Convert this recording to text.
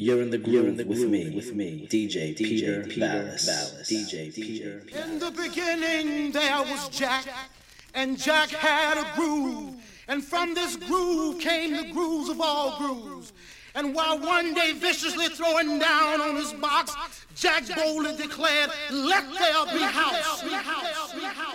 You're in the groove, in the groove with me, with me, DJ, DJ Peter, Peter Valis, DJ Peter. In the beginning there was Jack, and Jack had a groove, and from this groove came the grooves of all grooves. And while one day viciously throwing down on his box, Jack boldly declared, "Let there. Be house, be house, be house.